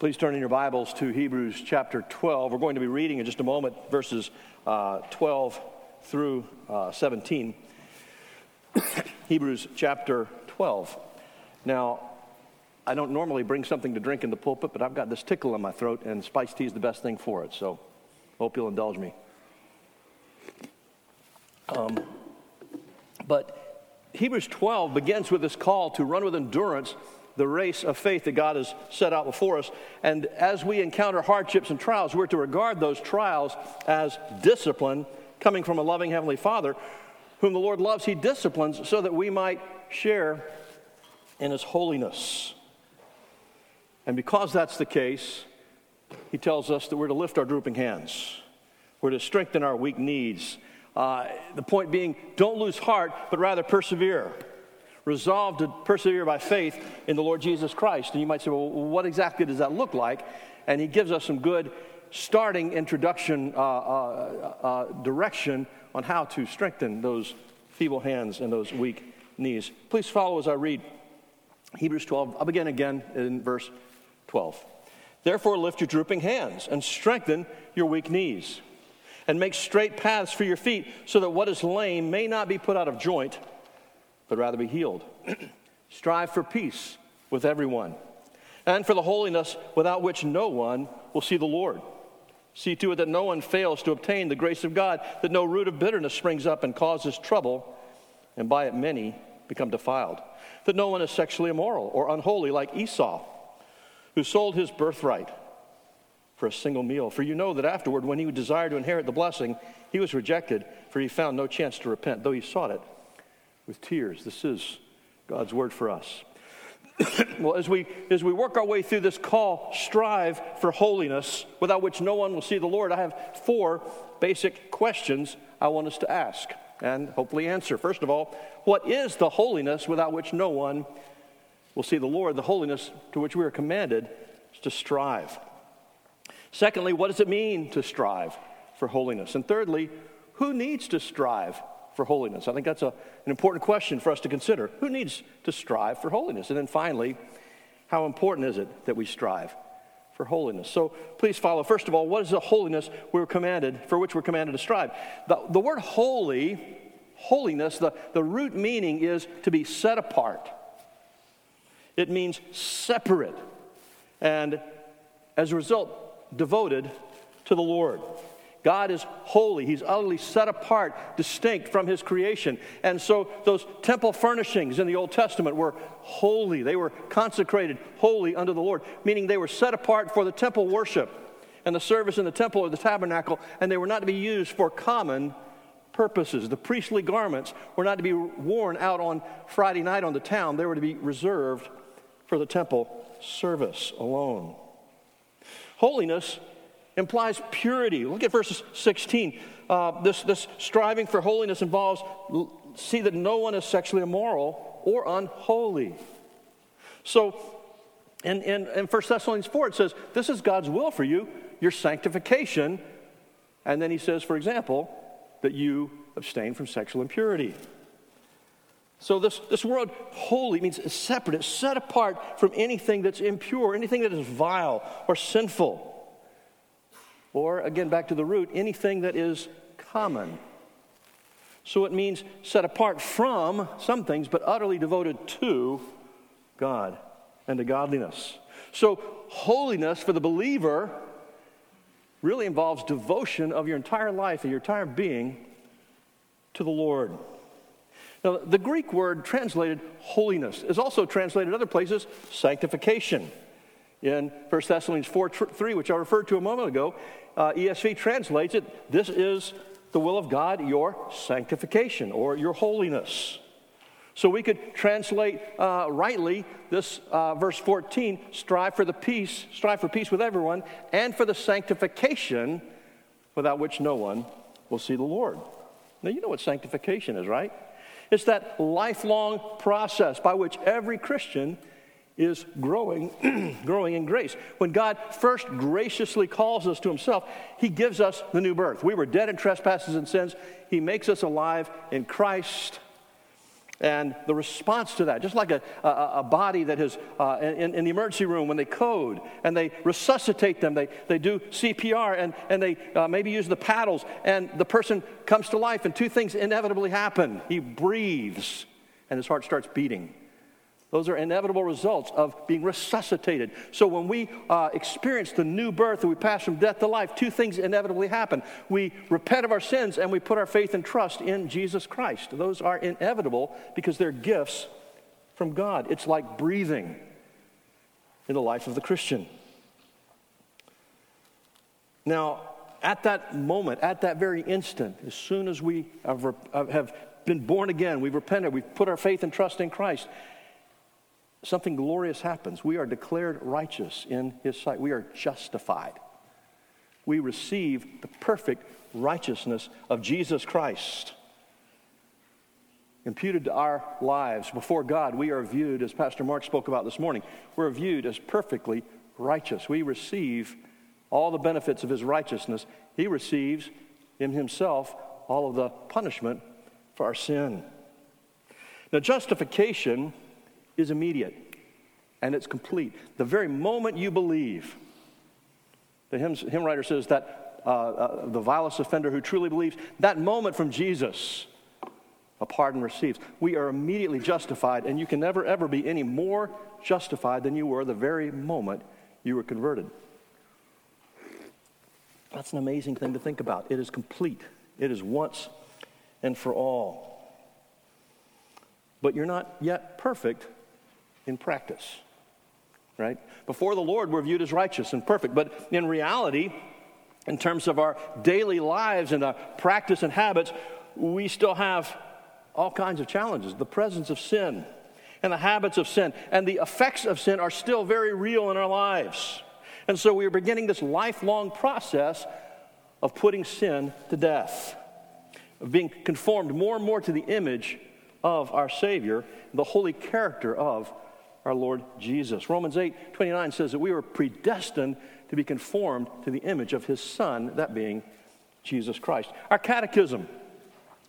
Please turn in your Bibles to Hebrews chapter 12. We're going to be reading in just a moment verses uh, 12 through uh, 17. Hebrews chapter 12. Now, I don't normally bring something to drink in the pulpit, but I've got this tickle in my throat, and spiced tea is the best thing for it. So, hope you'll indulge me. Um, but Hebrews 12 begins with this call to run with endurance the race of faith that God has set out before us. And as we encounter hardships and trials, we're to regard those trials as discipline coming from a loving Heavenly Father, whom the Lord loves, He disciplines so that we might share in His holiness. And because that's the case, He tells us that we're to lift our drooping hands, we're to strengthen our weak knees. Uh, the point being, don't lose heart, but rather persevere resolved to persevere by faith in the Lord Jesus Christ. And you might say, well, what exactly does that look like? And he gives us some good starting introduction uh, uh, uh, direction on how to strengthen those feeble hands and those weak knees. Please follow as I read Hebrews 12. I'll begin again in verse 12. Therefore, lift your drooping hands and strengthen your weak knees, and make straight paths for your feet, so that what is lame may not be put out of joint but rather be healed. Strive for peace with everyone, and for the holiness without which no one will see the Lord. See to it that no one fails to obtain the grace of God, that no root of bitterness springs up and causes trouble, and by it many become defiled. That no one is sexually immoral or unholy like Esau, who sold his birthright for a single meal. For you know that afterward, when he desired to inherit the blessing, he was rejected, for he found no chance to repent, though he sought it with tears. This is God's word for us. well, as we, as we work our way through this call, strive for holiness, without which no one will see the Lord, I have four basic questions I want us to ask and hopefully answer. First of all, what is the holiness without which no one will see the Lord? The holiness to which we are commanded is to strive. Secondly, what does it mean to strive for holiness? And thirdly, who needs to strive for holiness? I think that's a, an important question for us to consider. Who needs to strive for holiness? And then finally, how important is it that we strive for holiness? So please follow. First of all, what is the holiness we're commanded, for which we're commanded to strive? The, the word holy, holiness, the, the root meaning is to be set apart. It means separate. And as a result, devoted to the Lord. God is holy. He's utterly set apart, distinct from his creation. And so those temple furnishings in the Old Testament were holy. They were consecrated holy unto the Lord, meaning they were set apart for the temple worship and the service in the temple or the tabernacle, and they were not to be used for common purposes. The priestly garments were not to be worn out on Friday night on the town, they were to be reserved for the temple service alone. Holiness implies purity. Look at verse 16. Uh, this, this striving for holiness involves see that no one is sexually immoral or unholy. So, in, in, in 1 Thessalonians 4, it says, This is God's will for you, your sanctification. And then he says, for example, that you abstain from sexual impurity. So, this, this word holy means separate, it's set apart from anything that's impure, anything that is vile or sinful. Or, again, back to the root, anything that is common. So it means set apart from some things, but utterly devoted to God and to godliness. So, holiness for the believer really involves devotion of your entire life and your entire being to the Lord. Now, the Greek word translated holiness is also translated other places sanctification. In 1 Thessalonians 4 3, which I referred to a moment ago, uh, ESV translates it this is the will of God, your sanctification or your holiness. So we could translate uh, rightly this uh, verse 14 strive for the peace, strive for peace with everyone, and for the sanctification without which no one will see the Lord. Now, you know what sanctification is, right? It's that lifelong process by which every Christian is growing, growing in grace. When God first graciously calls us to Himself, He gives us the new birth. We were dead in trespasses and sins. He makes us alive in Christ. And the response to that, just like a, a, a body that is uh, in, in, the emergency room when they code and they resuscitate them, they, they do CPR and, and they uh, maybe use the paddles, and the person comes to life, and two things inevitably happen. He breathes, and his heart starts beating. Those are inevitable results of being resuscitated. So when we uh, experience the new birth and we pass from death to life, two things inevitably happen. We repent of our sins and we put our faith and trust in Jesus Christ. Those are inevitable because they're gifts from God. It's like breathing in the life of the Christian. Now, at that moment, at that very instant, as soon as we have, have been born again, we've repented, we've put our faith and trust in Christ, something glorious happens. We are declared righteous in His sight. We are justified. We receive the perfect righteousness of Jesus Christ. Imputed to our lives before God, we are viewed, as Pastor Mark spoke about this morning, we're viewed as perfectly righteous. We receive all the benefits of His righteousness. He receives in Himself all of the punishment for our sin. Now, justification is immediate and it's complete. The very moment you believe, the hymn, hymn writer says that uh, uh, the vilest offender who truly believes, that moment from Jesus, a pardon receives. We are immediately justified, and you can never, ever be any more justified than you were the very moment you were converted. That's an amazing thing to think about. It is complete, it is once and for all. But you're not yet perfect in practice, right? Before the Lord, we're viewed as righteous and perfect, but in reality, in terms of our daily lives and our practice and habits, we still have all kinds of challenges. The presence of sin and the habits of sin and the effects of sin are still very real in our lives. And so we are beginning this lifelong process of putting sin to death, of being conformed more and more to the image of our Savior, the holy character of our Lord Jesus. Romans 8 29 says that we were predestined to be conformed to the image of his Son, that being Jesus Christ. Our catechism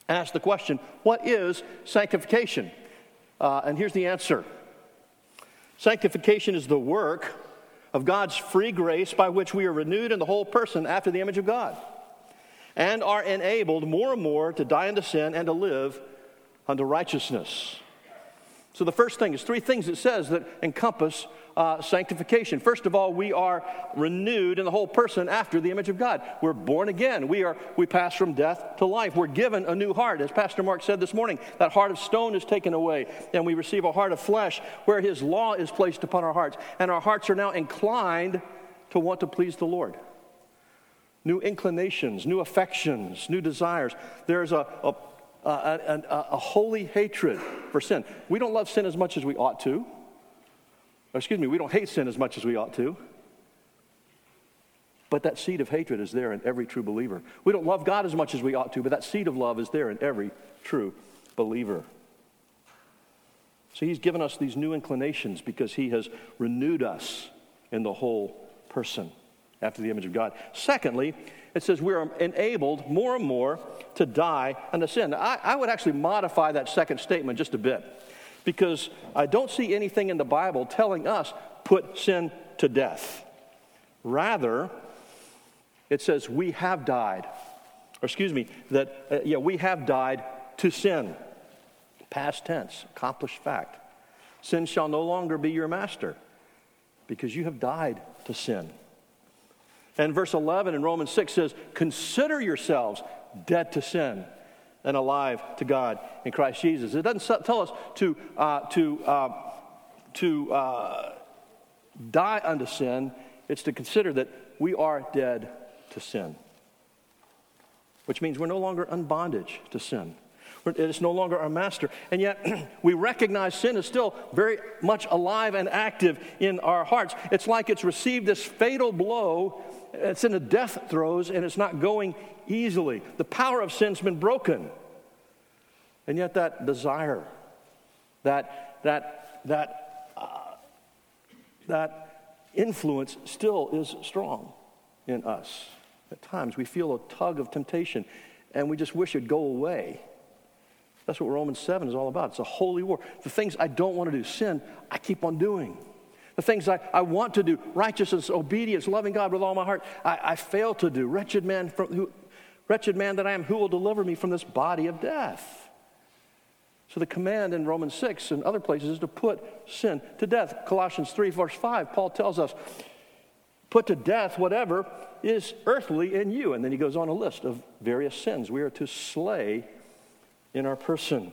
asks the question what is sanctification? Uh, and here's the answer Sanctification is the work of God's free grace by which we are renewed in the whole person after the image of God and are enabled more and more to die unto sin and to live unto righteousness. So, the first thing is three things it says that encompass uh, sanctification. First of all, we are renewed in the whole person after the image of God. We're born again. We, are, we pass from death to life. We're given a new heart. As Pastor Mark said this morning, that heart of stone is taken away, and we receive a heart of flesh where His law is placed upon our hearts. And our hearts are now inclined to want to please the Lord new inclinations, new affections, new desires. There's a, a, Uh, a, uh, a, holy hatred for sin. We don't love sin as much as we ought to. Or excuse me, we don't hate sin as much as we ought to. But that seed of hatred is there in every true believer. We don't love God as much as we ought to, but that seed of love is there in every true believer. So he's given us these new inclinations because he has renewed us in the whole person after the image of God. Secondly, it says we are enabled more and more to die unto sin. I, I would actually modify that second statement just a bit because I don't see anything in the Bible telling us put sin to death. Rather, it says we have died, or excuse me, that, uh, yeah, we have died to sin. Past tense, accomplished fact. Sin shall no longer be your master because you have died to sin. And verse 11 in Romans 6 says, Consider yourselves dead to sin and alive to God in Christ Jesus. It doesn't tell us to, uh, to, uh, to uh, die unto sin, it's to consider that we are dead to sin, which means we're no longer in bondage to sin. It's no longer our master. And yet, we recognize sin is still very much alive and active in our hearts. It's like it's received this fatal blow it's in the death throes and it's not going easily. The power of sin's been broken. And yet, that desire, that, that, that, uh, that influence still is strong in us. At times, we feel a tug of temptation and we just wish it'd go away. That's what Romans 7 is all about. It's a holy war. The things I don't want to do, sin, I keep on doing. The things I, I want to do, righteousness, obedience, loving God with all my heart, I, I fail to do. Wretched man, from, who, wretched man that I am, who will deliver me from this body of death? So the command in Romans 6 and other places is to put sin to death. Colossians 3, verse 5, Paul tells us, put to death whatever is earthly in you. And then he goes on a list of various sins we are to slay in our person.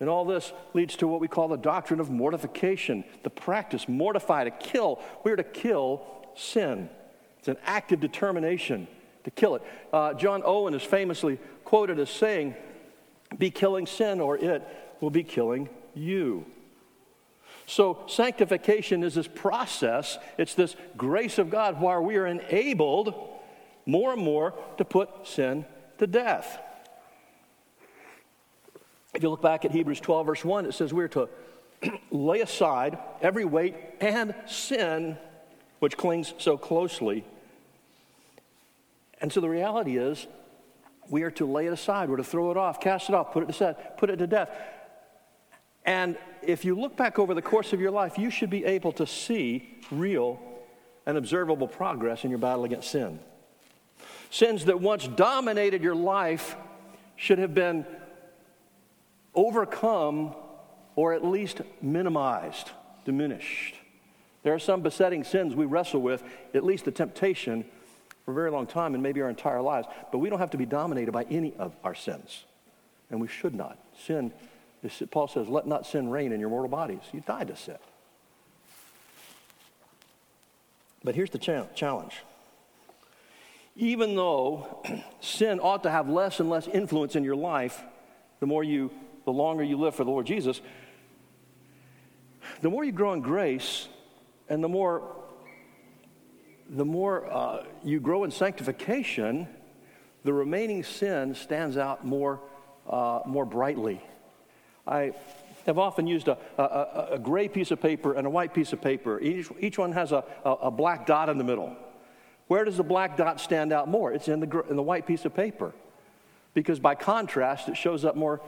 And all this leads to what we call the doctrine of mortification, the practice, mortify, to kill. We're to kill sin. It's an active determination to kill it. Uh, John Owen is famously quoted as saying, Be killing sin, or it will be killing you. So, sanctification is this process, it's this grace of God where we are enabled more and more to put sin to death. If you look back at Hebrews 12, verse 1, it says we're to lay aside every weight and sin which clings so closely. And so the reality is, we are to lay it aside, we're to throw it off, cast it off, put it aside, put it to death. And if you look back over the course of your life, you should be able to see real and observable progress in your battle against sin. Sins that once dominated your life should have been overcome or at least minimized, diminished. There are some besetting sins we wrestle with, at least the temptation, for a very long time and maybe our entire lives. But we don't have to be dominated by any of our sins. And we should not. Sin, Paul says, let not sin reign in your mortal bodies. You died to sin. But here's the challenge. Even though sin ought to have less and less influence in your life, the more you the longer you live for the Lord Jesus, the more you grow in grace and the more the more uh, you grow in sanctification, the remaining sin stands out more, uh, more brightly. I have often used a, a, a, gray piece of paper and a white piece of paper. Each, each one has a, a, black dot in the middle. Where does the black dot stand out more? It's in the, in the white piece of paper. Because by contrast, it shows up more,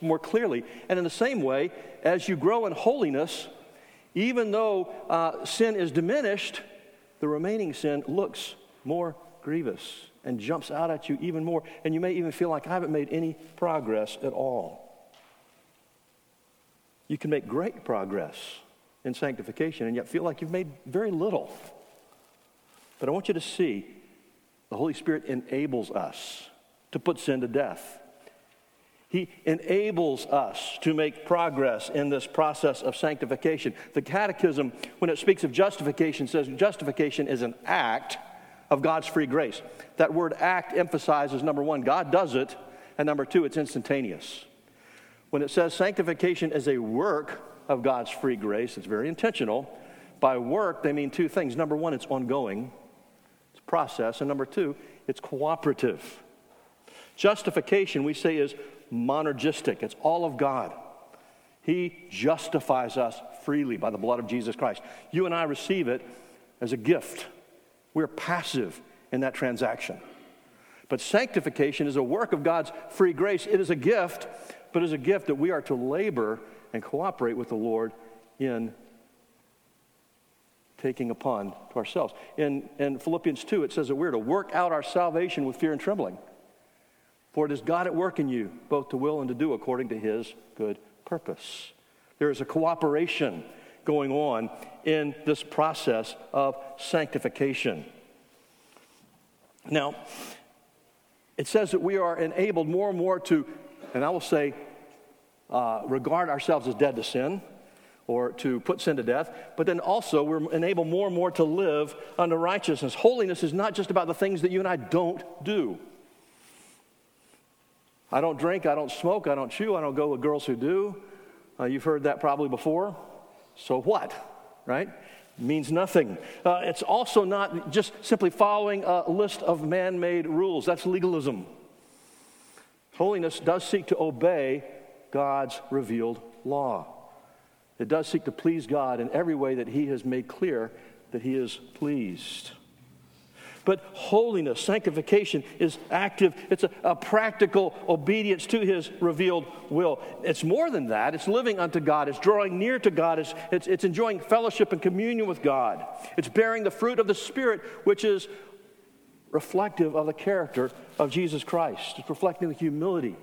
more clearly. And in the same way, as you grow in holiness, even though uh, sin is diminished, the remaining sin looks more grievous and jumps out at you even more. And you may even feel like I haven't made any progress at all. You can make great progress in sanctification and yet feel like you've made very little. But I want you to see the Holy Spirit enables us to put sin to death. He enables us to make progress in this process of sanctification. The Catechism, when it speaks of justification, says justification is an act of God's free grace. That word act emphasizes number one, God does it, and number two, it's instantaneous. When it says sanctification is a work of God's free grace, it's very intentional. By work, they mean two things. Number one, it's ongoing, it's a process, and number two, it's cooperative. Justification, we say, is monergistic, it's all of God. He justifies us freely by the blood of Jesus Christ. You and I receive it as a gift. We're passive in that transaction. But sanctification is a work of God's free grace. It is a gift, but it is a gift that we are to labor and cooperate with the Lord in taking upon to ourselves. In, in Philippians 2, it says that we're to work out our salvation with fear and trembling. For it is God at work in you, both to will and to do according to his good purpose. There is a cooperation going on in this process of sanctification. Now, it says that we are enabled more and more to, and I will say, uh, regard ourselves as dead to sin or to put sin to death, but then also we're enabled more and more to live under righteousness. Holiness is not just about the things that you and I don't do. I don't drink, I don't smoke, I don't chew, I don't go with girls who do. Uh, you've heard that probably before. So what? Right? means nothing. Uh, it's also not just simply following a list of man made rules. That's legalism. Holiness does seek to obey God's revealed law. It does seek to please God in every way that He has made clear that He is pleased. But holiness, sanctification is active. It's a, a, practical obedience to his revealed will. It's more than that. It's living unto God. It's drawing near to God. It's, it's, it's enjoying fellowship and communion with God. It's bearing the fruit of the Spirit, which is reflective of the character of Jesus Christ. It's reflecting the humility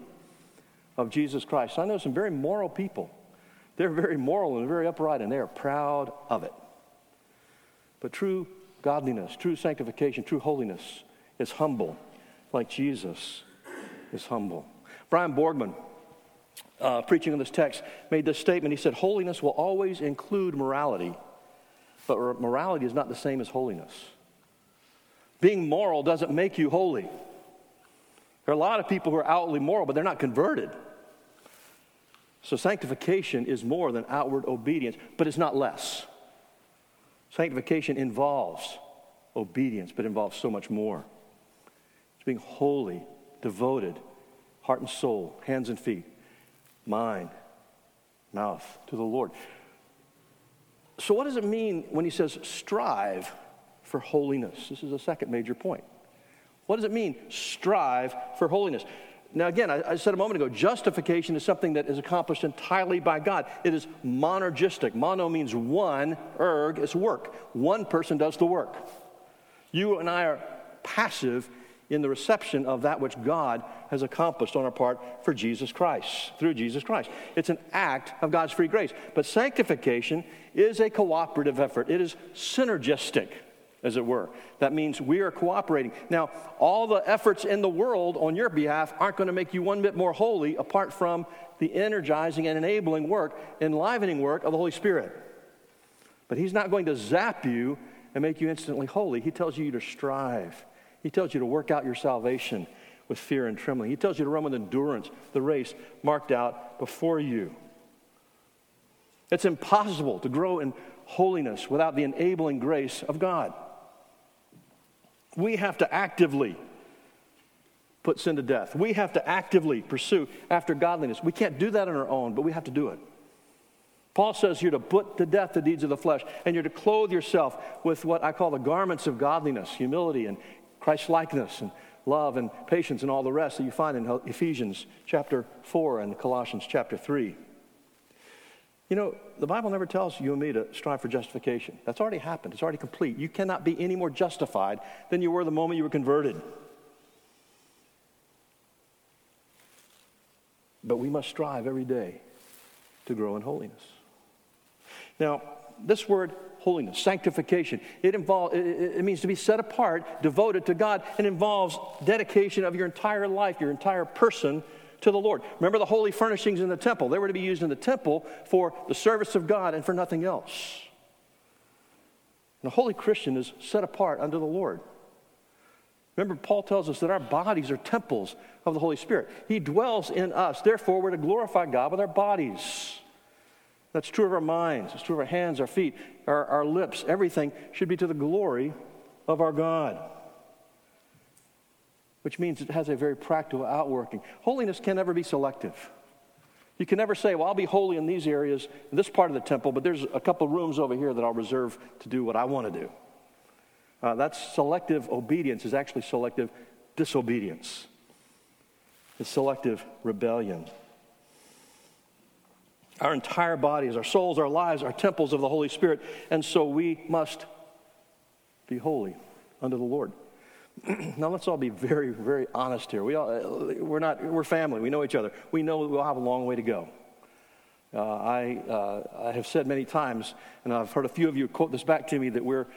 of Jesus Christ. I know some very moral people. They're very moral and very upright, and they are proud of it. But true godliness, true sanctification, true holiness is humble, like Jesus is humble. Brian Borgman, uh, preaching on this text, made this statement. He said, Holiness will always include morality, but morality is not the same as holiness. Being moral doesn't make you holy. There are a lot of people who are outwardly moral, but they're not converted. So sanctification is more than outward obedience, but it's not less. Sanctification involves obedience, but involves so much more. It's being holy, devoted, heart and soul, hands and feet, mind, mouth to the Lord. So, what does it mean when he says strive for holiness? This is a second major point. What does it mean, strive for holiness? Now, again, I, I, said a moment ago, justification is something that is accomplished entirely by God. It is monergistic. Mono means one, erg is work. One person does the work. You and I are passive in the reception of that which God has accomplished on our part for Jesus Christ, through Jesus Christ. It's an act of God's free grace. But sanctification is a cooperative effort, it is synergistic as it were. That means we are cooperating. Now, all the efforts in the world on your behalf aren't going to make you one bit more holy apart from the energizing and enabling work, enlivening work of the Holy Spirit. But He's not going to zap you and make you instantly holy. He tells you to strive, He tells you to work out your salvation with fear and trembling. He tells you to run with endurance the race marked out before you. It's impossible to grow in holiness without the enabling grace of God. We have to actively put sin to death. We have to actively pursue after godliness. We can't do that on our own, but we have to do it. Paul says you're to put to death the deeds of the flesh, and you're to clothe yourself with what I call the garments of godliness, humility, and Christ likeness, and love, and patience, and all the rest that you find in Ephesians chapter 4 and Colossians chapter 3. You know, the Bible never tells you and me to strive for justification. That's already happened, it's already complete. You cannot be any more justified than you were the moment you were converted. But we must strive every day to grow in holiness. Now, this word holiness, sanctification, it, involves, it, means to be set apart, devoted to God. It involves dedication of your entire life, your entire person to the Lord. Remember the holy furnishings in the temple. They were to be used in the temple for the service of God and for nothing else. And a holy Christian is set apart unto the Lord. Remember, Paul tells us that our bodies are temples of the Holy Spirit. He dwells in us. Therefore, we're to glorify God with our bodies. That's true of our minds, it's true of our hands, our feet, our, our lips. Everything should be to the glory of our God which means it has a very practical outworking. Holiness can never be selective. You can never say, well, I'll be holy in these areas, in this part of the temple, but there's a couple rooms over here that I'll reserve to do what I want to do. Uh, that's selective obedience, is actually selective disobedience, it's selective rebellion. Our entire bodies, our souls, our lives are temples of the Holy Spirit, and so we must be holy under the Lord. now let's all be very, very honest here. We all, we're not, we're family. We know each other. We know we'll have a long way to go. Uh, I, uh, I have said many times, and I've heard a few of you quote this back to me, that we're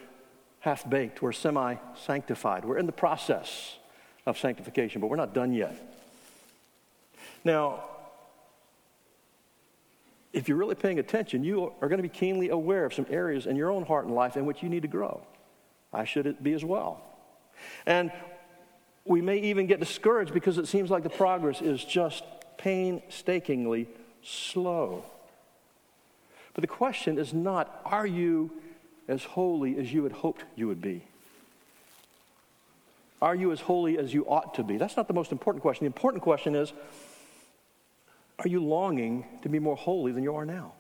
half baked, we're semi sanctified. We're in the process of sanctification, but we're not done yet. Now, if you're really paying attention, you are going to be keenly aware of some areas in your own heart and life in which you need to grow. I should be as well. And we may even get discouraged because it seems like the progress is just painstakingly slow. But the question is not, are you as holy as you had hoped you would be? Are you as holy as you ought to be? That's not the most important question. The important question is, are you longing to be more holy than you are now?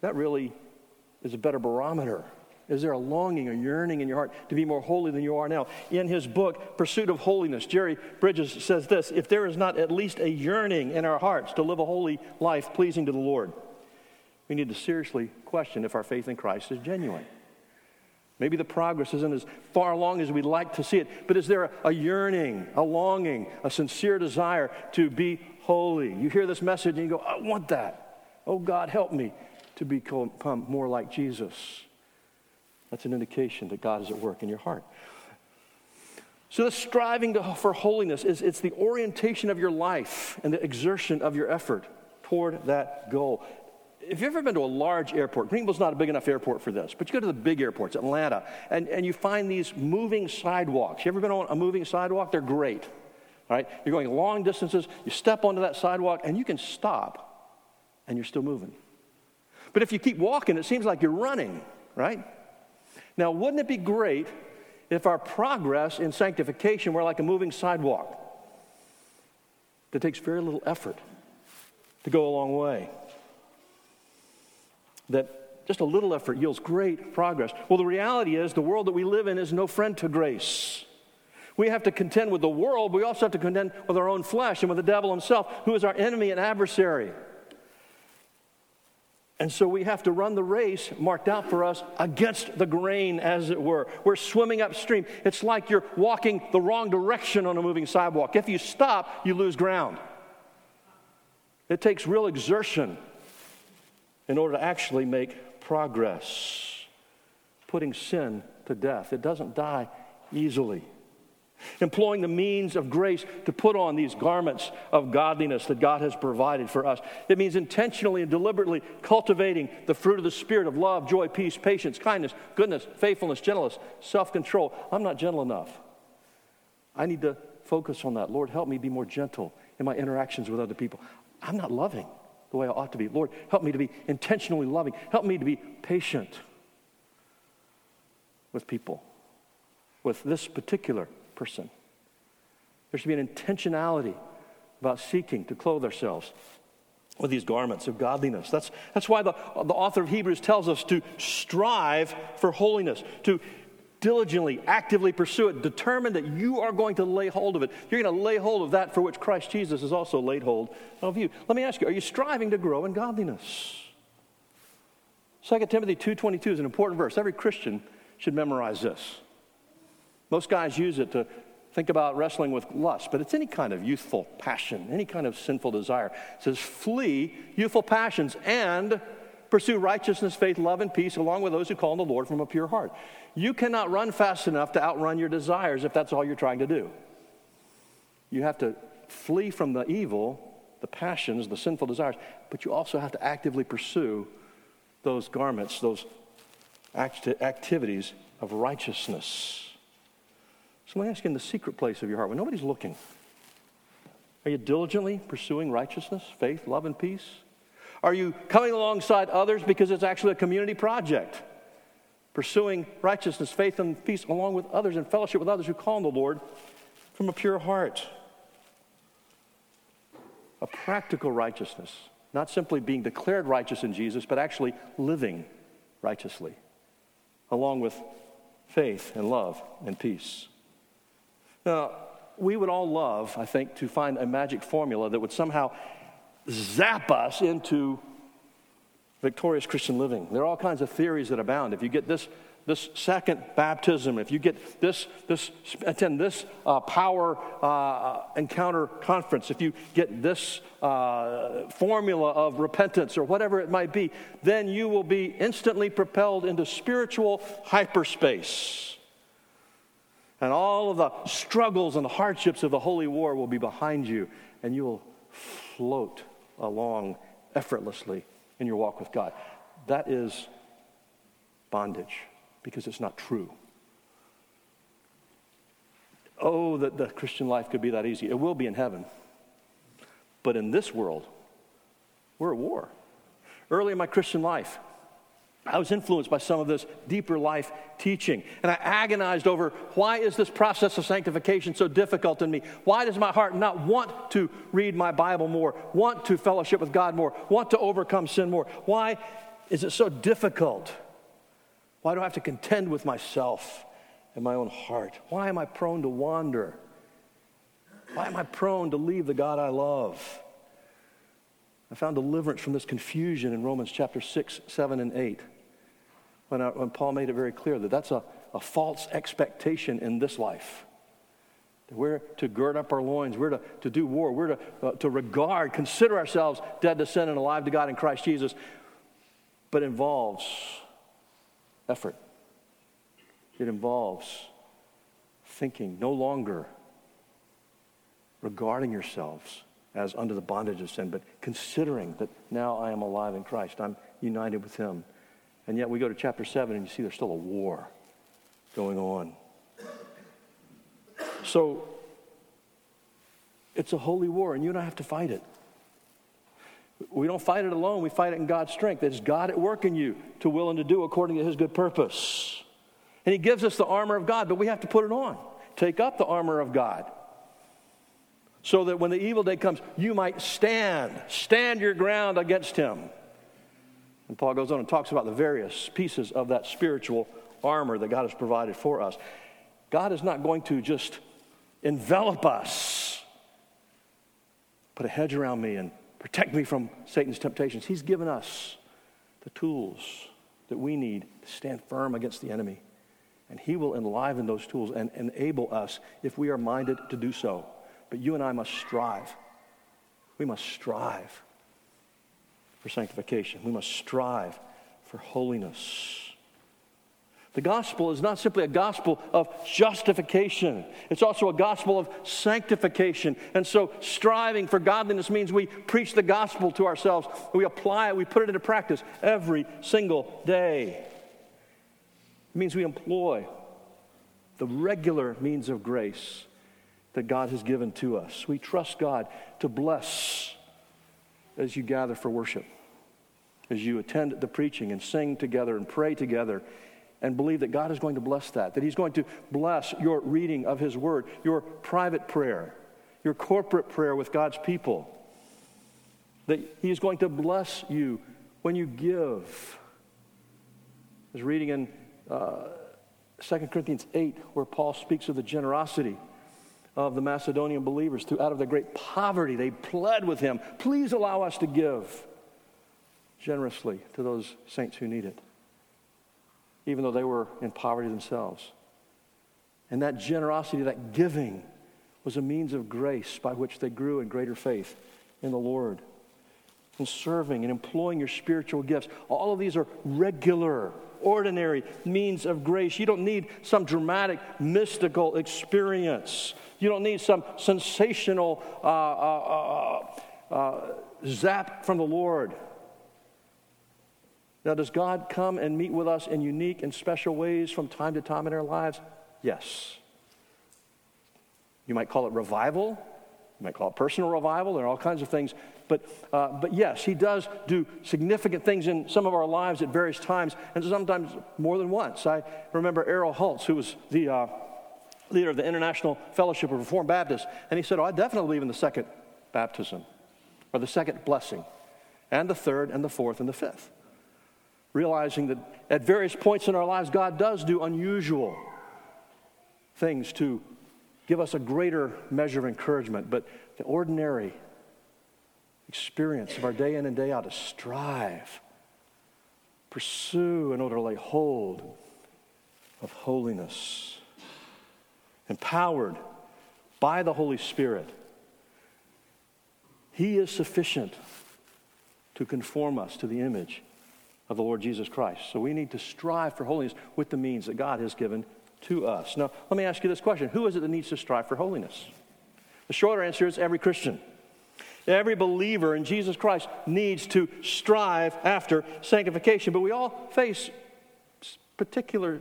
That really is a better barometer Is there a longing, a yearning in your heart to be more holy than you are now? In his book, Pursuit of Holiness, Jerry Bridges says this If there is not at least a yearning in our hearts to live a holy life pleasing to the Lord, we need to seriously question if our faith in Christ is genuine. Maybe the progress isn't as far along as we'd like to see it, but is there a, yearning, a longing, a sincere desire to be holy? You hear this message and you go, I want that. Oh, God, help me to become more like Jesus. That's an indication that God is at work in your heart. So, the striving to, for holiness is it's the orientation of your life and the exertion of your effort toward that goal. If you've ever been to a large airport, Greenville's not a big enough airport for this, but you go to the big airports, Atlanta, and, and you find these moving sidewalks. You ever been on a moving sidewalk? They're great. Right? You're going long distances, you step onto that sidewalk, and you can stop, and you're still moving. But if you keep walking, it seems like you're running, right? Now, wouldn't it be great if our progress in sanctification were like a moving sidewalk that takes very little effort to go a long way? That just a little effort yields great progress. Well, the reality is the world that we live in is no friend to grace. We have to contend with the world, but we also have to contend with our own flesh and with the devil himself, who is our enemy and adversary. And so we have to run the race marked out for us against the grain, as it were. We're swimming upstream. It's like you're walking the wrong direction on a moving sidewalk. If you stop, you lose ground. It takes real exertion in order to actually make progress, putting sin to death. It doesn't die easily employing the means of grace to put on these garments of godliness that God has provided for us. It means intentionally and deliberately cultivating the fruit of the Spirit of love, joy, peace, patience, kindness, goodness, faithfulness, gentleness, self control. I'm not gentle enough. I need to focus on that. Lord, help me be more gentle in my interactions with other people. I'm not loving the way I ought to be. Lord, help me to be intentionally loving. Help me to be patient with people, with this particular person. There should be an intentionality about seeking to clothe ourselves with these garments of godliness. That's, that's why the, the author of Hebrews tells us to strive for holiness, to diligently, actively pursue it, determine that you are going to lay hold of it. You're going to lay hold of that for which Christ Jesus has also laid hold of you. Let me ask you, are you striving to grow in godliness? 2 Timothy 2.22 is an important verse. Every Christian should memorize this. Most guys use it to think about wrestling with lust, but it's any kind of youthful passion, any kind of sinful desire. It says, flee youthful passions and pursue righteousness, faith, love, and peace along with those who call on the Lord from a pure heart. You cannot run fast enough to outrun your desires if that's all you're trying to do. You have to flee from the evil, the passions, the sinful desires, but you also have to actively pursue those garments, those activities of righteousness. So me ask you in the secret place of your heart, when nobody's looking, are you diligently pursuing righteousness, faith, love, and peace? Are you coming alongside others because it's actually a community project? Pursuing righteousness, faith, and peace along with others and fellowship with others who call on the Lord from a pure heart. A practical righteousness, not simply being declared righteous in Jesus, but actually living righteously, along with faith and love and peace. Now, we would all love, I think, to find a magic formula that would somehow zap us into victorious Christian living. There are all kinds of theories that abound. If you get this, this second baptism, if you get this, this attend this uh, power uh, encounter conference, if you get this uh, formula of repentance or whatever it might be, then you will be instantly propelled into spiritual hyperspace. And all of the struggles and the hardships of the holy war will be behind you, and you will float along effortlessly in your walk with God. That is bondage because it's not true. Oh, that the Christian life could be that easy. It will be in heaven. But in this world, we're at war. Early in my Christian life, I was influenced by some of this deeper life teaching. And I agonized over why is this process of sanctification so difficult in me? Why does my heart not want to read my Bible more, want to fellowship with God more, want to overcome sin more? Why is it so difficult Why do I have to contend with myself and my own heart? Why am I prone to wander? Why am I prone to leave the God I love? I found deliverance from this confusion in Romans chapter 6, 7, and 8 when, I, when Paul made it very clear that that's a, a false expectation in this life. We're to gird up our loins. We're to, to do war. We're to, uh, to regard, consider ourselves dead to sin and alive to God in Christ Jesus. But involves effort. It involves thinking, no longer regarding yourselves as under the bondage of sin, but considering that now I am alive in Christ. I'm united with Him. And yet we go to chapter 7 and you see there's still a war going on. So it's a holy war, and you and I have to fight it. We don't fight it alone, we fight it in God's strength. It's God at work in you to will and to do according to his good purpose. And he gives us the armor of God, but we have to put it on. Take up the armor of God. So that when the evil day comes, you might stand, stand your ground against him. And Paul goes on and talks about the various pieces of that spiritual armor that God has provided for us. God is not going to just envelop us, put a hedge around me and protect me from Satan's temptations. He's given us the tools that we need to stand firm against the enemy. And He will enliven those tools and enable us if we are minded to do so. But you and I must strive. We must strive for sanctification. We must strive for holiness. The gospel is not simply a gospel of justification, it's also a gospel of sanctification. And so, striving for godliness means we preach the gospel to ourselves, we apply it, we put it into practice every single day. It means we employ the regular means of grace that God has given to us. We trust God to bless as you gather for worship, as you attend the preaching and sing together and pray together and believe that God is going to bless that, that He's going to bless your reading of His Word, your private prayer, your corporate prayer with God's people, that He is going to bless you when you give. I was reading in uh, 2 Corinthians 8 where Paul speaks of the generosity of the Macedonian believers. Through out of their great poverty, they pled with him, please allow us to give generously to those saints who need it even though they were in poverty themselves. And that generosity, that giving, was a means of grace by which they grew in greater faith in the Lord. And serving and employing your spiritual gifts. All of these are regular, ordinary means of grace. You don't need some dramatic, mystical experience. You don't need some sensational uh, uh, uh, uh zap from the Lord. Now, does God come and meet with us in unique and special ways from time to time in our lives? Yes. You might call it revival. You might call it personal revival. There are all kinds of things. But, uh, but yes, He does do significant things in some of our lives at various times, and sometimes more than once. I remember Erroll Hulse, who was the uh, leader of the International Fellowship of Reformed Baptists, and he said, Oh, I definitely believe in the second baptism, or the second blessing, and the third, and the fourth, and the fifth realizing that at various points in our lives, God does do unusual things to give us a greater measure of encouragement. But the ordinary experience of our day in and day out to strive, pursue in order to lay hold of holiness, empowered by the Holy Spirit. He is sufficient to conform us to the image of the Lord Jesus Christ. So we need to strive for holiness with the means that God has given to us. Now, let me ask you this question Who is it that needs to strive for holiness? The shorter answer is every Christian. Every believer in Jesus Christ needs to strive after sanctification, but we all face particular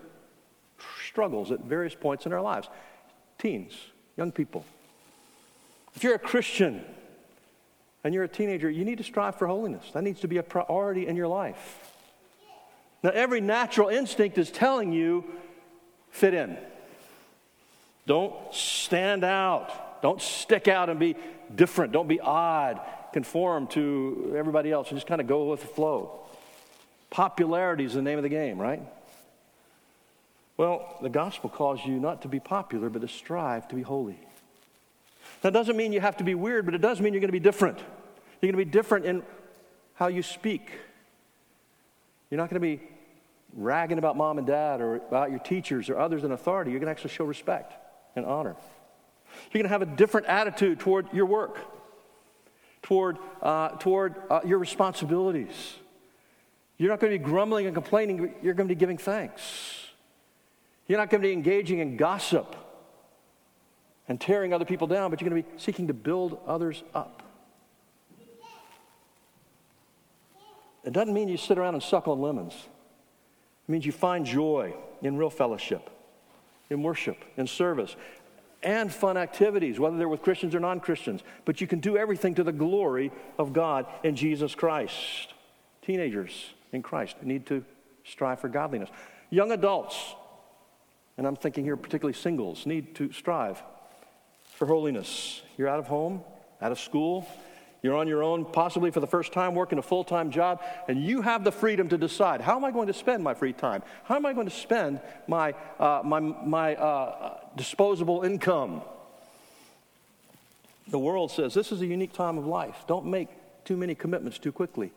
struggles at various points in our lives. Teens, young people. If you're a Christian and you're a teenager, you need to strive for holiness. That needs to be a priority in your life. Now, every natural instinct is telling you fit in. Don't stand out. Don't stick out and be different. Don't be odd. Conform to everybody else just kind of go with the flow. Popularity is the name of the game, right? Well, the gospel calls you not to be popular, but to strive to be holy. That doesn't mean you have to be weird, but it does mean you're going to be different. You're going to be different in how you speak. You're not going to be ragging about mom and dad or about your teachers or others in authority. You're going to actually show respect and honor. You're going to have a different attitude toward your work, toward, uh, toward uh, your responsibilities. You're not going to be grumbling and complaining, you're going to be giving thanks. You're not going to be engaging in gossip and tearing other people down, but you're going to be seeking to build others up. It doesn't mean you sit around and suck on lemons. It means you find joy in real fellowship, in worship, in service, and fun activities, whether they're with Christians or non Christians. But you can do everything to the glory of God in Jesus Christ. Teenagers in Christ need to strive for godliness. Young adults, and I'm thinking here particularly singles, need to strive for holiness. You're out of home, out of school, you're on your own, possibly for the first time, working a full time job, and you have the freedom to decide how am I going to spend my free time? How am I going to spend my, uh, my, my uh, disposable income? The world says this is a unique time of life. Don't make too many commitments too quickly.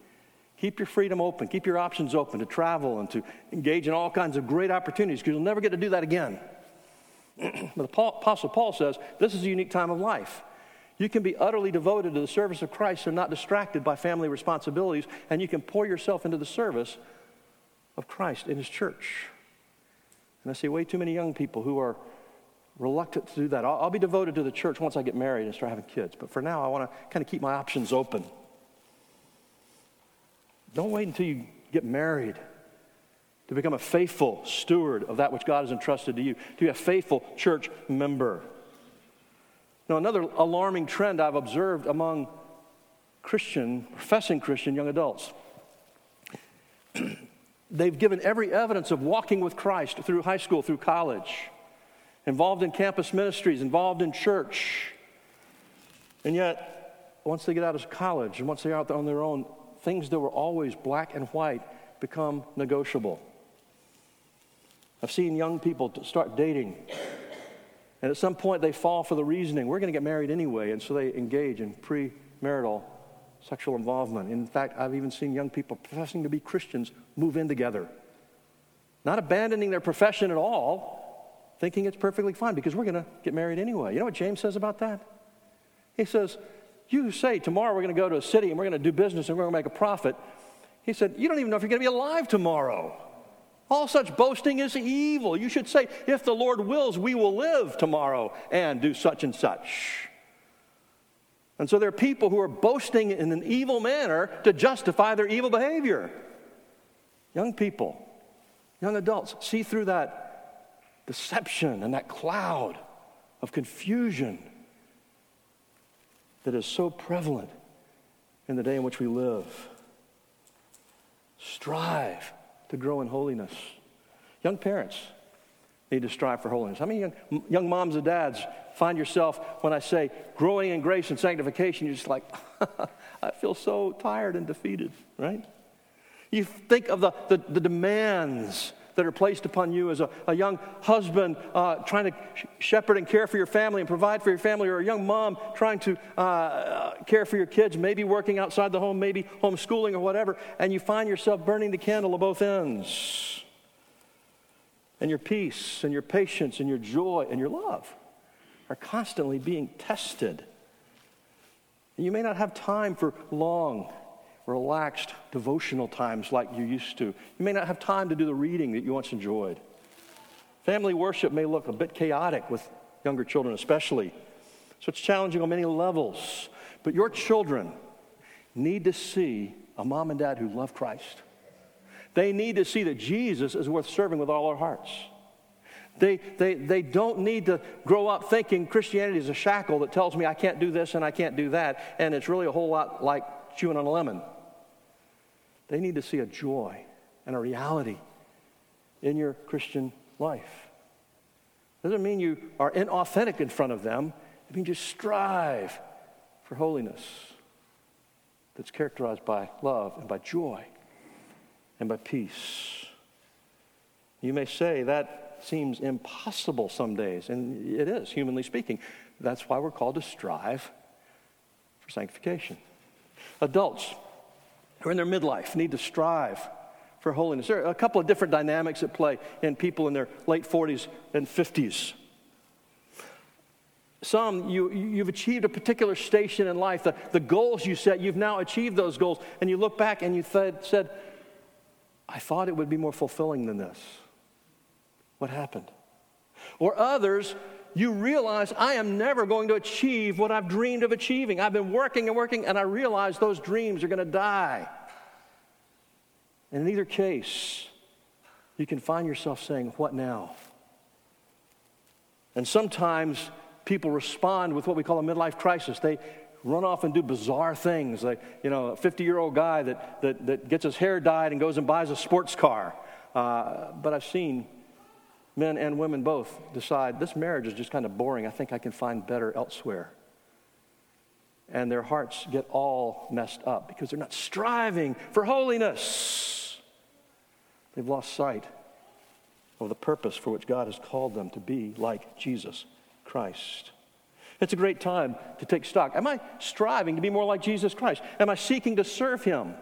Keep your freedom open, keep your options open to travel and to engage in all kinds of great opportunities because you'll never get to do that again. but the Apostle Paul says this is a unique time of life. You can be utterly devoted to the service of Christ and not distracted by family responsibilities, and you can pour yourself into the service of Christ in His church. And I see way too many young people who are reluctant to do that. I'll, I'll be devoted to the church once I get married and start having kids, but for now, I want to kind of keep my options open. Don't wait until you get married to become a faithful steward of that which God has entrusted to you, to be a faithful church member. Now, another alarming trend I've observed among Christian, professing Christian young adults. They've given every evidence of walking with Christ through high school, through college, involved in campus ministries, involved in church. And yet, once they get out of college and once they're out on their own, things that were always black and white become negotiable. I've seen young people start dating and at some point, they fall for the reasoning, we're going to get married anyway. And so they engage in premarital sexual involvement. In fact, I've even seen young people professing to be Christians move in together, not abandoning their profession at all, thinking it's perfectly fine because we're going to get married anyway. You know what James says about that? He says, You say tomorrow we're going to go to a city and we're going to do business and we're going to make a profit. He said, You don't even know if you're going to be alive tomorrow. All such boasting is evil. You should say, if the Lord wills, we will live tomorrow and do such and such. And so there are people who are boasting in an evil manner to justify their evil behavior. Young people, young adults, see through that deception and that cloud of confusion that is so prevalent in the day in which we live. Strive to grow in holiness. Young parents need to strive for holiness. How many young, young moms and dads find yourself when I say growing in grace and sanctification, you're just like, I feel so tired and defeated, right? You think of the, the, the demands that are placed upon you as a, a young husband uh, trying to shepherd and care for your family and provide for your family, or a young mom trying to uh, uh, care for your kids, maybe working outside the home, maybe homeschooling or whatever, and you find yourself burning the candle at both ends. And your peace and your patience and your joy and your love are constantly being tested. You may not have time for long relaxed devotional times like you used to. You may not have time to do the reading that you once enjoyed. Family worship may look a bit chaotic with younger children, especially. So it's challenging on many levels. But your children need to see a mom and dad who love Christ. They need to see that Jesus is worth serving with all our hearts. They, they, they don't need to grow up thinking Christianity is a shackle that tells me I can't do this and I can't do that, and it's really a whole lot like chewing on a lemon. They need to see a joy and a reality in your Christian life. Doesn't mean you are inauthentic in front of them. It means you strive for holiness that's characterized by love and by joy and by peace. You may say that seems impossible some days, and it is, humanly speaking. That's why we're called to strive for sanctification. Adults who are in their midlife need to strive for holiness. There are a couple of different dynamics at play in people in their late 40s and 50s. Some, you, you've achieved a particular station in life. The, the goals you set, you've now achieved those goals. And you look back and you th- said, I thought it would be more fulfilling than this. What happened? Or others, you realize I am never going to achieve what I've dreamed of achieving. I've been working and working, and I realize those dreams are going to die. And in either case, you can find yourself saying, What now? And sometimes people respond with what we call a midlife crisis. They run off and do bizarre things. Like, you know, a 50 year old guy that, that, that gets his hair dyed and goes and buys a sports car. Uh, but I've seen men and women both decide this marriage is just kind of boring. I think I can find better elsewhere. And their hearts get all messed up because they're not striving for holiness. They've lost sight of the purpose for which God has called them to be like Jesus Christ. It's a great time to take stock. Am I striving to be more like Jesus Christ? Am I seeking to serve Him?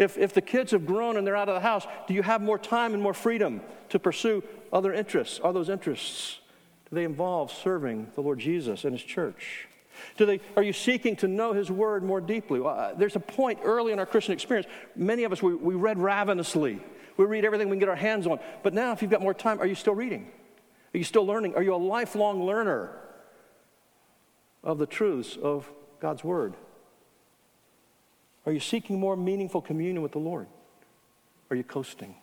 If, if the kids have grown and they're out of the house, do you have more time and more freedom to pursue other interests? Are those interests, do they involve serving the Lord Jesus and His church? Do they, are you seeking to know His Word more deeply? Well, uh, there's a point early in our Christian experience. Many of us, we, we read ravenously. We read everything we can get our hands on. But now, if you've got more time, are you still reading? Are you still learning? Are you a lifelong learner of the truths of God's Word? Are you seeking more meaningful communion with the Lord? Are you coasting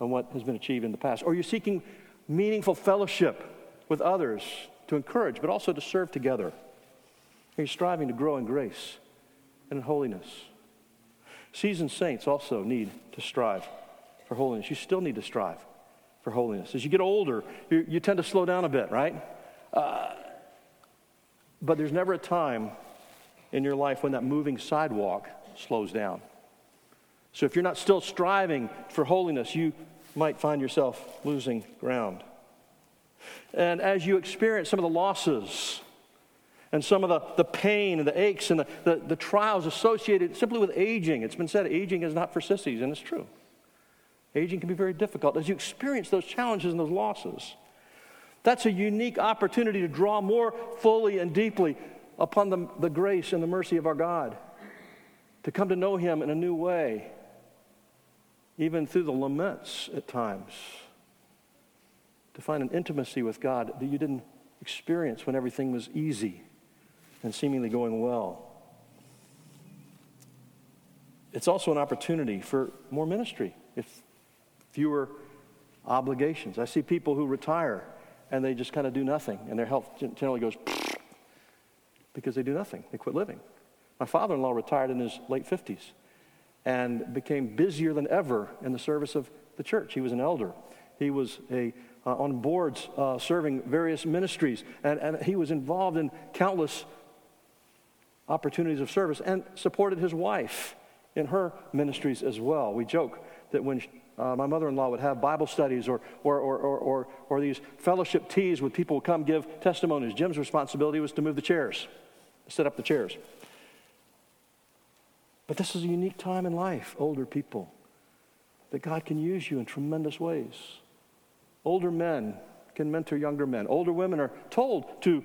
on what has been achieved in the past? Or are you seeking meaningful fellowship with others to encourage, but also to serve together? Are you striving to grow in grace and in holiness? Seasoned saints also need to strive for holiness. You still need to strive for holiness. As you get older, you, you tend to slow down a bit, right? Uh, but there's never a time in your life when that moving sidewalk slows down. So if you're not still striving for holiness, you might find yourself losing ground. And as you experience some of the losses and some of the, the pain and the aches and the, the, the trials associated simply with aging, it's been said aging is not for sissies, and it's true. Aging can be very difficult. As you experience those challenges and those losses, that's a unique opportunity to draw more fully and deeply upon the, the grace and the mercy of our God, to come to know Him in a new way, even through the laments at times, to find an intimacy with God that you didn't experience when everything was easy and seemingly going well. It's also an opportunity for more ministry. If fewer obligations. I see people who retire and they just kind of do nothing, and their health generally goes because they do nothing. They quit living. My father in law retired in his late 50s and became busier than ever in the service of the church. He was an elder, he was a, uh, on boards uh, serving various ministries, and, and he was involved in countless opportunities of service and supported his wife in her ministries as well. We joke that when uh, my mother in law would have Bible studies or, or, or, or, or, these fellowship teas with people come give testimonies. Jim's responsibility was to move the chairs, set up the chairs. But this is a unique time in life, older people, that God can use you in tremendous ways. Older men can mentor younger men. Older women are told to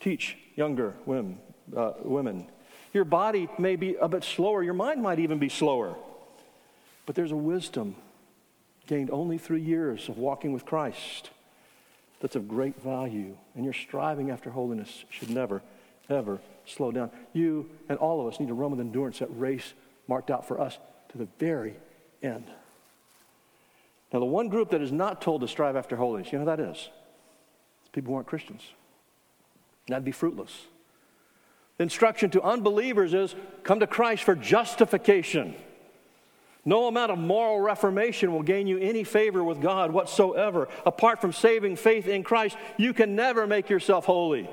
teach younger women. Uh, women. Your body may be a bit slower, your mind might even be slower. But there's a wisdom gained only through years of walking with Christ that's of great value. And your striving after holiness should never, ever slow down. You and all of us need to run with endurance that race marked out for us to the very end. Now, the one group that is not told to strive after holiness, you know who that is? It's people who aren't Christians. That'd be fruitless. The instruction to unbelievers is come to Christ for justification. No amount of moral reformation will gain you any favor with God whatsoever. Apart from saving faith in Christ, you can never make yourself holy.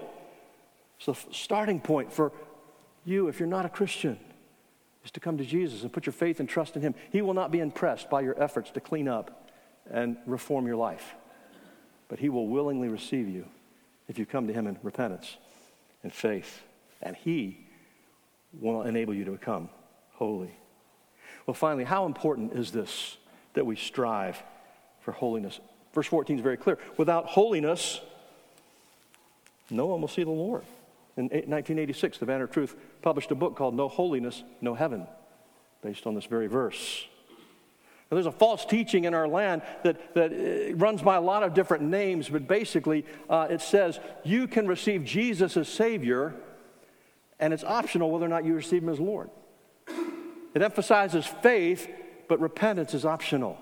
So, the starting point for you, if you're not a Christian, is to come to Jesus and put your faith and trust in Him. He will not be impressed by your efforts to clean up and reform your life. But He will willingly receive you if you come to Him in repentance and faith. And He will enable you to become holy. Well, finally, how important is this that we strive for holiness? Verse 14 is very clear. Without holiness, no one will see the Lord. In 1986, the Banner of Truth published a book called No Holiness, No Heaven, based on this very verse. Now, there's a false teaching in our land that, that uh, runs by a lot of different names, but basically uh, it says you can receive Jesus as Savior, and it's optional whether or not you receive Him as Lord. It emphasizes faith, but repentance is optional.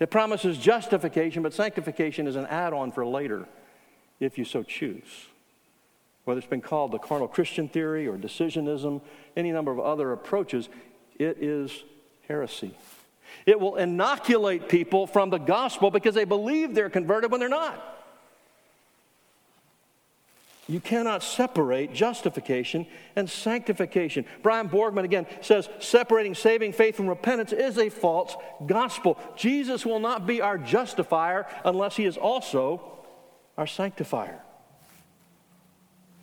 It promises justification, but sanctification is an add on for later if you so choose. Whether it's been called the carnal Christian theory or decisionism, any number of other approaches, it is heresy. It will inoculate people from the gospel because they believe they're converted when they're not. You cannot separate justification and sanctification. Brian Borgman again says separating saving faith from repentance is a false gospel. Jesus will not be our justifier unless he is also our sanctifier.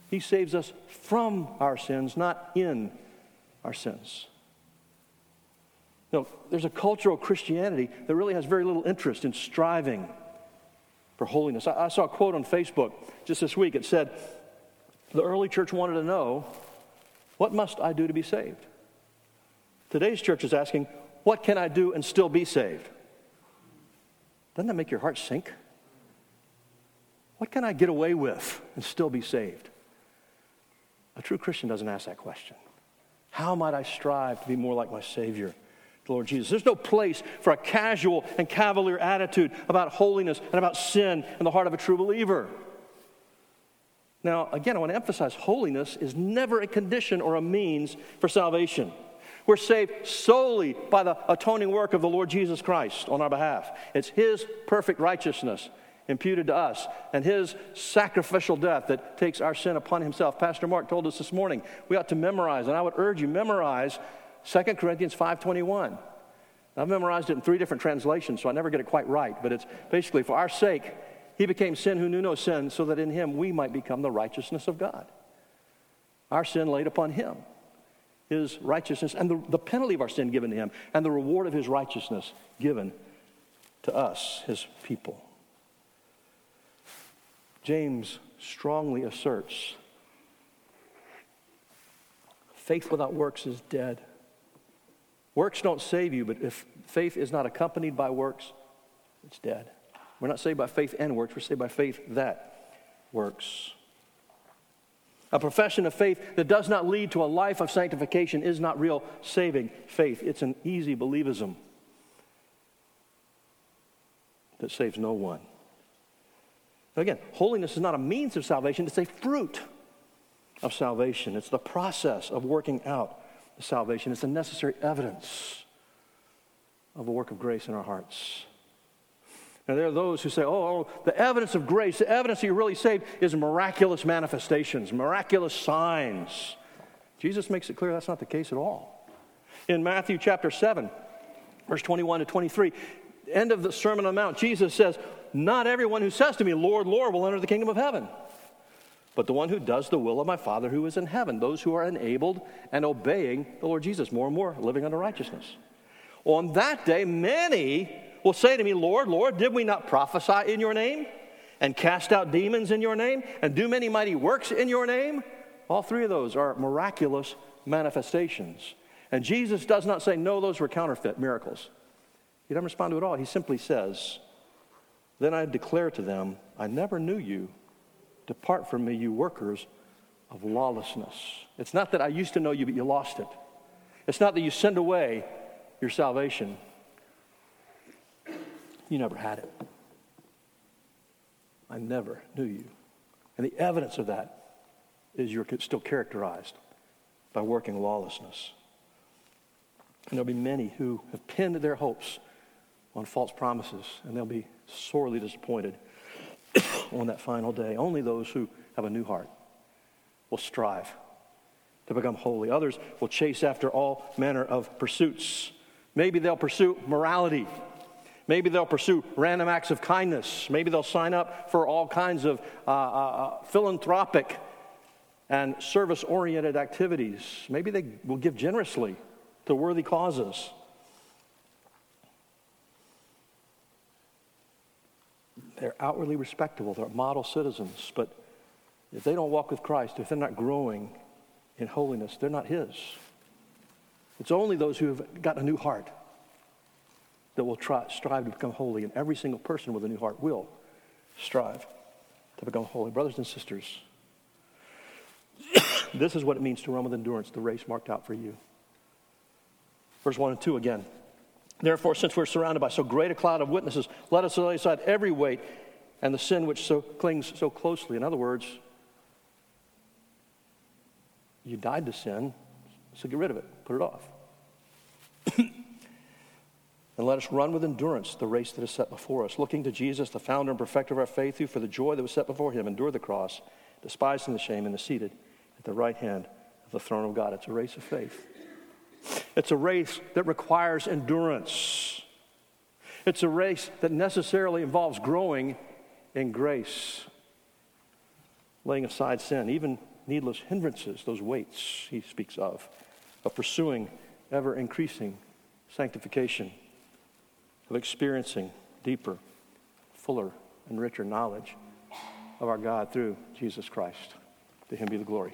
He saves us from our sins, not in our sins. You know, there's a cultural Christianity that really has very little interest in striving for holiness. I, I saw a quote on Facebook just this week. It said, The early church wanted to know, what must I do to be saved? Today's church is asking, what can I do and still be saved? Doesn't that make your heart sink? What can I get away with and still be saved? A true Christian doesn't ask that question. How might I strive to be more like my Savior? The Lord Jesus. There's no place for a casual and cavalier attitude about holiness and about sin in the heart of a true believer. Now, again, I want to emphasize holiness is never a condition or a means for salvation. We're saved solely by the atoning work of the Lord Jesus Christ on our behalf. It's His perfect righteousness imputed to us and His sacrificial death that takes our sin upon Himself. Pastor Mark told us this morning we ought to memorize, and I would urge you, memorize 2 Corinthians 5.21. I've memorized it in three different translations, so I never get it quite right, but it's basically for our sake, he became sin who knew no sin, so that in him we might become the righteousness of God. Our sin laid upon him, his righteousness, and the, the penalty of our sin given to him, and the reward of his righteousness given to us, his people. James strongly asserts faith without works is dead. Works don't save you, but if faith is not accompanied by works, it's dead. We're not saved by faith and works, we're saved by faith that works. A profession of faith that does not lead to a life of sanctification is not real saving faith. It's an easy believism that saves no one. Again, holiness is not a means of salvation, it's a fruit of salvation. It's the process of working out salvation. It's a necessary evidence of a work of grace in our hearts. Now, there are those who say, oh, the evidence of grace, the evidence that you're really saved is miraculous manifestations, miraculous signs. Jesus makes it clear that's not the case at all. In Matthew chapter 7, verse 21 to 23, end of the Sermon on the Mount, Jesus says, Not everyone who says to me, Lord, Lord, will enter the kingdom of heaven but the one who does the will of my Father who is in heaven, those who are enabled and obeying the Lord Jesus more and more, living under righteousness. On that day, many will say to me, Lord, Lord, did we not prophesy in your name and cast out demons in your name and do many mighty works in your name? All three of those are miraculous manifestations. And Jesus does not say, no, those were counterfeit miracles. He doesn't respond to it at all. He simply says, Then I declare to them, I never knew you. Depart from me, you workers of lawlessness. It's not that I used to know you, but you lost it. It's not that you send away your salvation. You never had it. I never knew you. And the evidence of that is you're still characterized by working lawlessness. And there'll be many who have pinned their hopes on false promises, and they'll be sorely disappointed on that final day. Only those who have a new heart will strive to become holy. Others will chase after all manner of pursuits. Maybe they'll pursue morality. Maybe they'll pursue random acts of kindness. Maybe they'll sign up for all kinds of uh, uh, uh philanthropic and service oriented activities. Maybe they will give generously to worthy causes. They're outwardly respectable, they're model citizens, but if they don't walk with Christ, if they're not growing in holiness, they're not His. It's only those who have got a new heart that will try, strive to become holy, and every single person with a new heart will strive to become holy. Brothers and sisters, this is what it means to run with endurance, the race marked out for you. Verse 1 and 2 again. Therefore, since we're surrounded by so great a cloud of witnesses, let us lay aside every weight and the sin which so clings so closely. In other words, you died to sin, so get rid of it, put it off. and let us run with endurance the race that is set before us, looking to Jesus, the founder and perfecter of our faith, who for the joy that was set before him endured the cross, despising the shame, and is seated at the right hand of the throne of God. It's a race of faith. It's a race that requires endurance. It's a race that necessarily involves growing in grace, laying aside sin, even needless hindrances, those weights he speaks of, of pursuing ever increasing sanctification, of experiencing deeper, fuller, and richer knowledge of our God through Jesus Christ. To him be the glory.